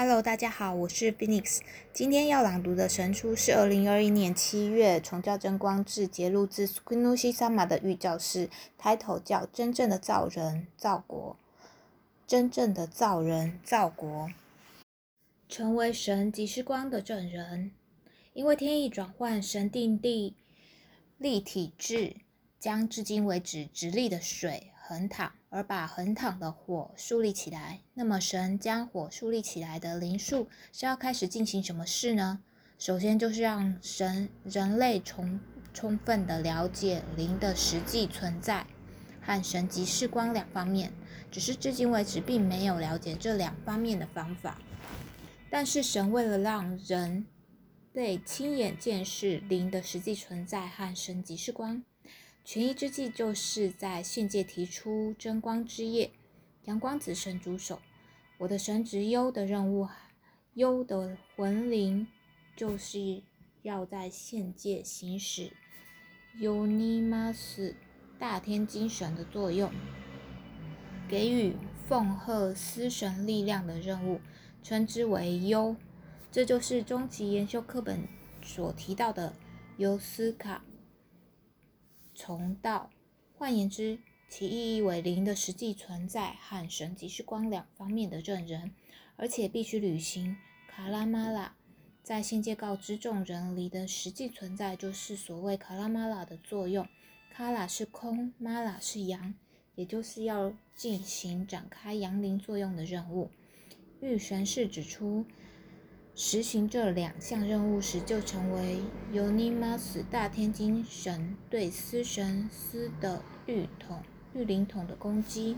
Hello，大家好，我是 Phoenix。今天要朗读的神书是二零二一年七月从教真光志节录自 s q u i n u s i Sama 的预教师，抬头叫真正的造人造国，真正的造人造国，成为神即是光的证人。因为天意转换，神定地立体制，将至今为止直立的水。横躺，而把横躺的火树立起来。那么，神将火树立起来的灵树是要开始进行什么事呢？首先，就是让神人类充充分的了解灵的实际存在和神即是光两方面。只是至今为止，并没有了解这两方面的方法。但是，神为了让人类亲眼见识灵的实际存在和神即是光。权宜之计，就是在现界提出真光之夜，阳光子神主守我的神职优的任务，优的魂灵就是要在现界行使尤尼玛斯大天精神的作用，给予奉贺司神力量的任务，称之为优。这就是终极研修课本所提到的尤斯卡。从道，换言之，其意义为灵的实际存在和神即是光两方面的证人，而且必须履行卡拉玛拉，在现界告知众人灵的实际存在就是所谓卡拉玛拉的作用。卡拉是空，玛拉是阳，也就是要进行展开阳灵作用的任务。御神士指出。实行这两项任务时，就成为尤尼玛斯大天精神对司神司的御统御灵统的攻击。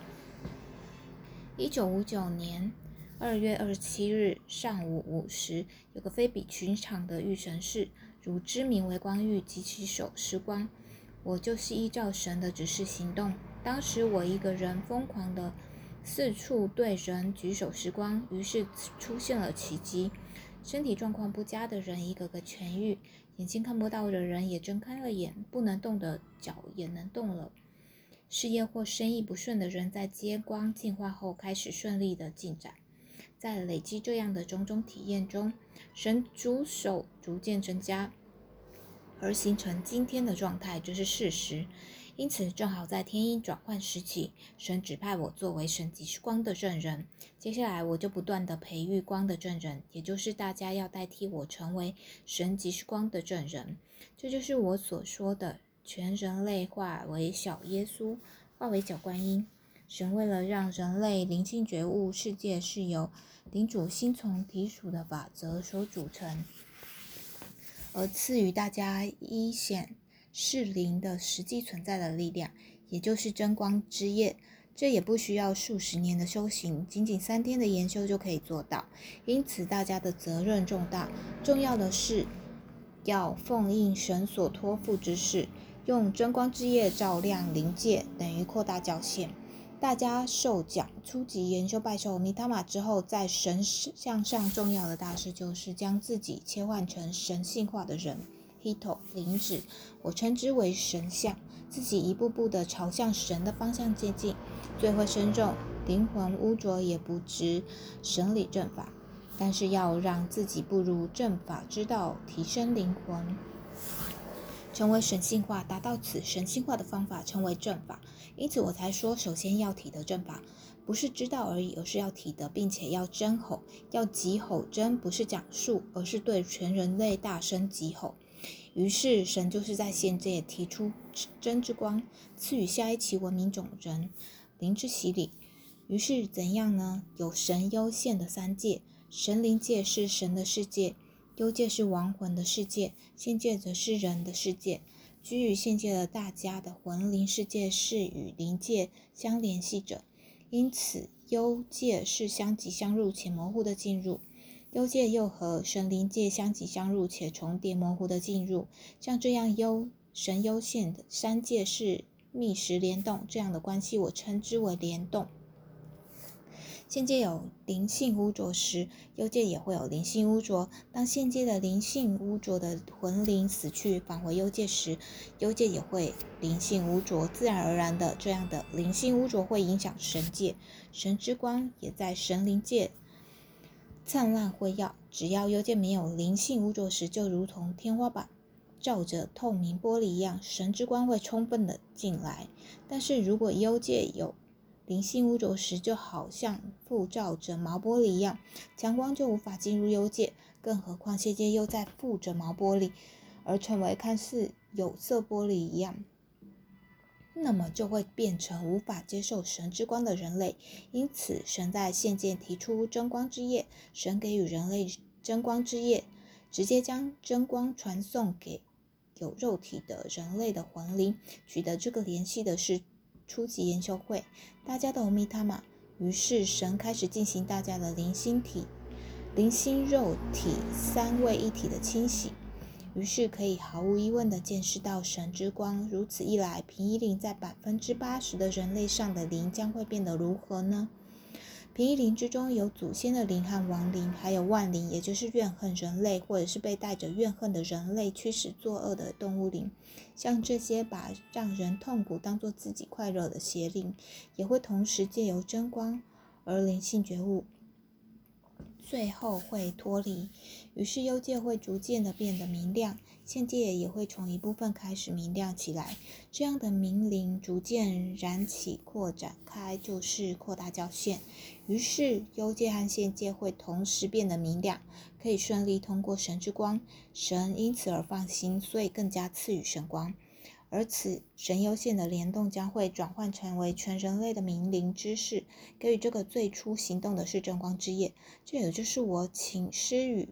一九五九年二月二十七日上午五时，有个非比寻常的御神事，如知名为光玉及其手时光。我就是依照神的指示行动。当时我一个人疯狂的四处对人举手时光，于是出现了奇迹。身体状况不佳的人一个个痊愈，眼睛看不到的人也睁开了眼，不能动的脚也能动了。事业或生意不顺的人在接光进化后开始顺利的进展。在累积这样的种种体验中，神主手逐渐增加，而形成今天的状态，这是事实。因此，正好在天音转换时期，神指派我作为神即是光的证人。接下来，我就不断的培育光的证人，也就是大家要代替我成为神即是光的证人。这就是我所说的全人类化为小耶稣，化为小观音。神为了让人类灵性觉悟，世界是由领主心从体属的法则所组成，而赐予大家一显。是灵的实际存在的力量，也就是真光之夜。这也不需要数十年的修行，仅仅三天的研修就可以做到。因此，大家的责任重大。重要的是要奉应神所托付之事，用真光之夜照亮灵界，等于扩大教线。大家受讲初级研修拜受弥他玛之后，在神向上重要的大事就是将自己切换成神性化的人。Hito 灵指，我称之为神像，自己一步步的朝向神的方向接近，最会深重，灵魂污浊也不知神理正法，但是要让自己步入正法之道，提升灵魂，成为神性化，达到此神性化的方法，称为正法。因此我才说，首先要体得正法，不是知道而已，而是要体得，并且要真吼，要急吼真，不是讲述，而是对全人类大声急吼。于是，神就是在现界提出真之光，赐予下一期文明种人灵之洗礼。于是怎样呢？有神优现的三界，神灵界是神的世界，幽界是亡魂的世界，现界则是人的世界。居于现界的大家的魂灵世界是与灵界相联系着，因此幽界是相即相入且模糊的进入。幽界又和神灵界相即相入且重叠模糊的进入，像这样幽神幽线的三界是密实联动，这样的关系我称之为联动。现界有灵性污浊时，幽界也会有灵性污浊。当现界的灵性污浊的魂灵死去返回幽界时，幽界也会灵性污浊。自然而然的，这样的灵性污浊会影响神界，神之光也在神灵界。灿烂辉耀。只要幽界没有灵性污浊时，就如同天花板照着透明玻璃一样，神之光会充分的进来。但是如果幽界有灵性污浊时，就好像覆罩着毛玻璃一样，强光就无法进入幽界。更何况现界又在覆着毛玻璃，而成为看似有色玻璃一样。那么就会变成无法接受神之光的人类。因此，神在现界提出真光之夜，神给予人类真光之夜，直接将真光传送给有肉体的人类的魂灵。取得这个联系的是初级研修会，大家的欧米塔玛。于是，神开始进行大家的灵心体、灵心肉体三位一体的清洗。于是可以毫无疑问地见识到神之光。如此一来，平一灵在百分之八十的人类上的灵将会变得如何呢？平一灵之中有祖先的灵和亡灵，还有万灵，也就是怨恨人类或者是被带着怨恨的人类驱使作恶的动物灵。像这些把让人痛苦当做自己快乐的邪灵，也会同时借由真光而灵性觉悟。最后会脱离，于是幽界会逐渐的变得明亮，现界也会从一部分开始明亮起来。这样的明灵逐渐燃起、扩展开，就是扩大交线。于是幽界和现界会同时变得明亮，可以顺利通过神之光，神因此而放心，所以更加赐予神光。而此神游线的联动将会转换成为全人类的明灵之识，给予这个最初行动的是正光之夜，这也就是我请施语，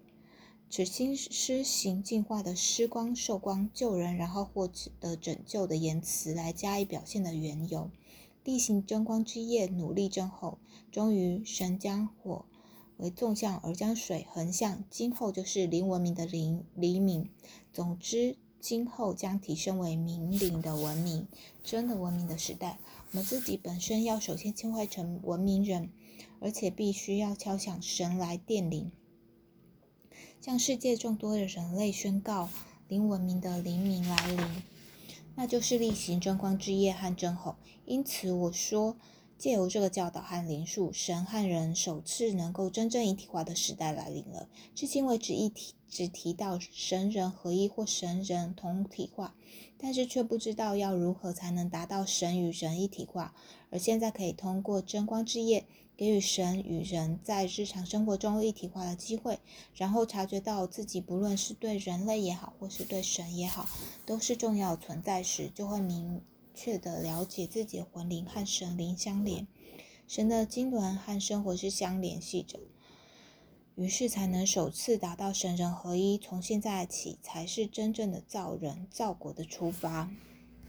此心施行进化的施光受光救人，然后获得拯救的言辞来加以表现的缘由。地行真光之夜，努力真后，终于神将火为纵向，而将水横向，今后就是灵文明的灵黎明。总之。今后将提升为明灵的文明，真的文明的时代。我们自己本身要首先切换成文明人，而且必须要敲响神来电铃，向世界众多的人类宣告灵文明的黎明来临，那就是例行真光之夜和争吼。因此我说，借由这个教导和灵术，神和人首次能够真正一体化的时代来临了。至今为止，一体。只提到神人合一或神人同体化，但是却不知道要如何才能达到神与人一体化。而现在可以通过真光之夜，给予神与人在日常生活中一体化的机会，然后察觉到自己不论是对人类也好，或是对神也好，都是重要存在时，就会明确的了解自己魂灵和神灵相连，神的经纶和生活是相联系着。于是才能首次达到神人合一。从现在起，才是真正的造人造国的出发。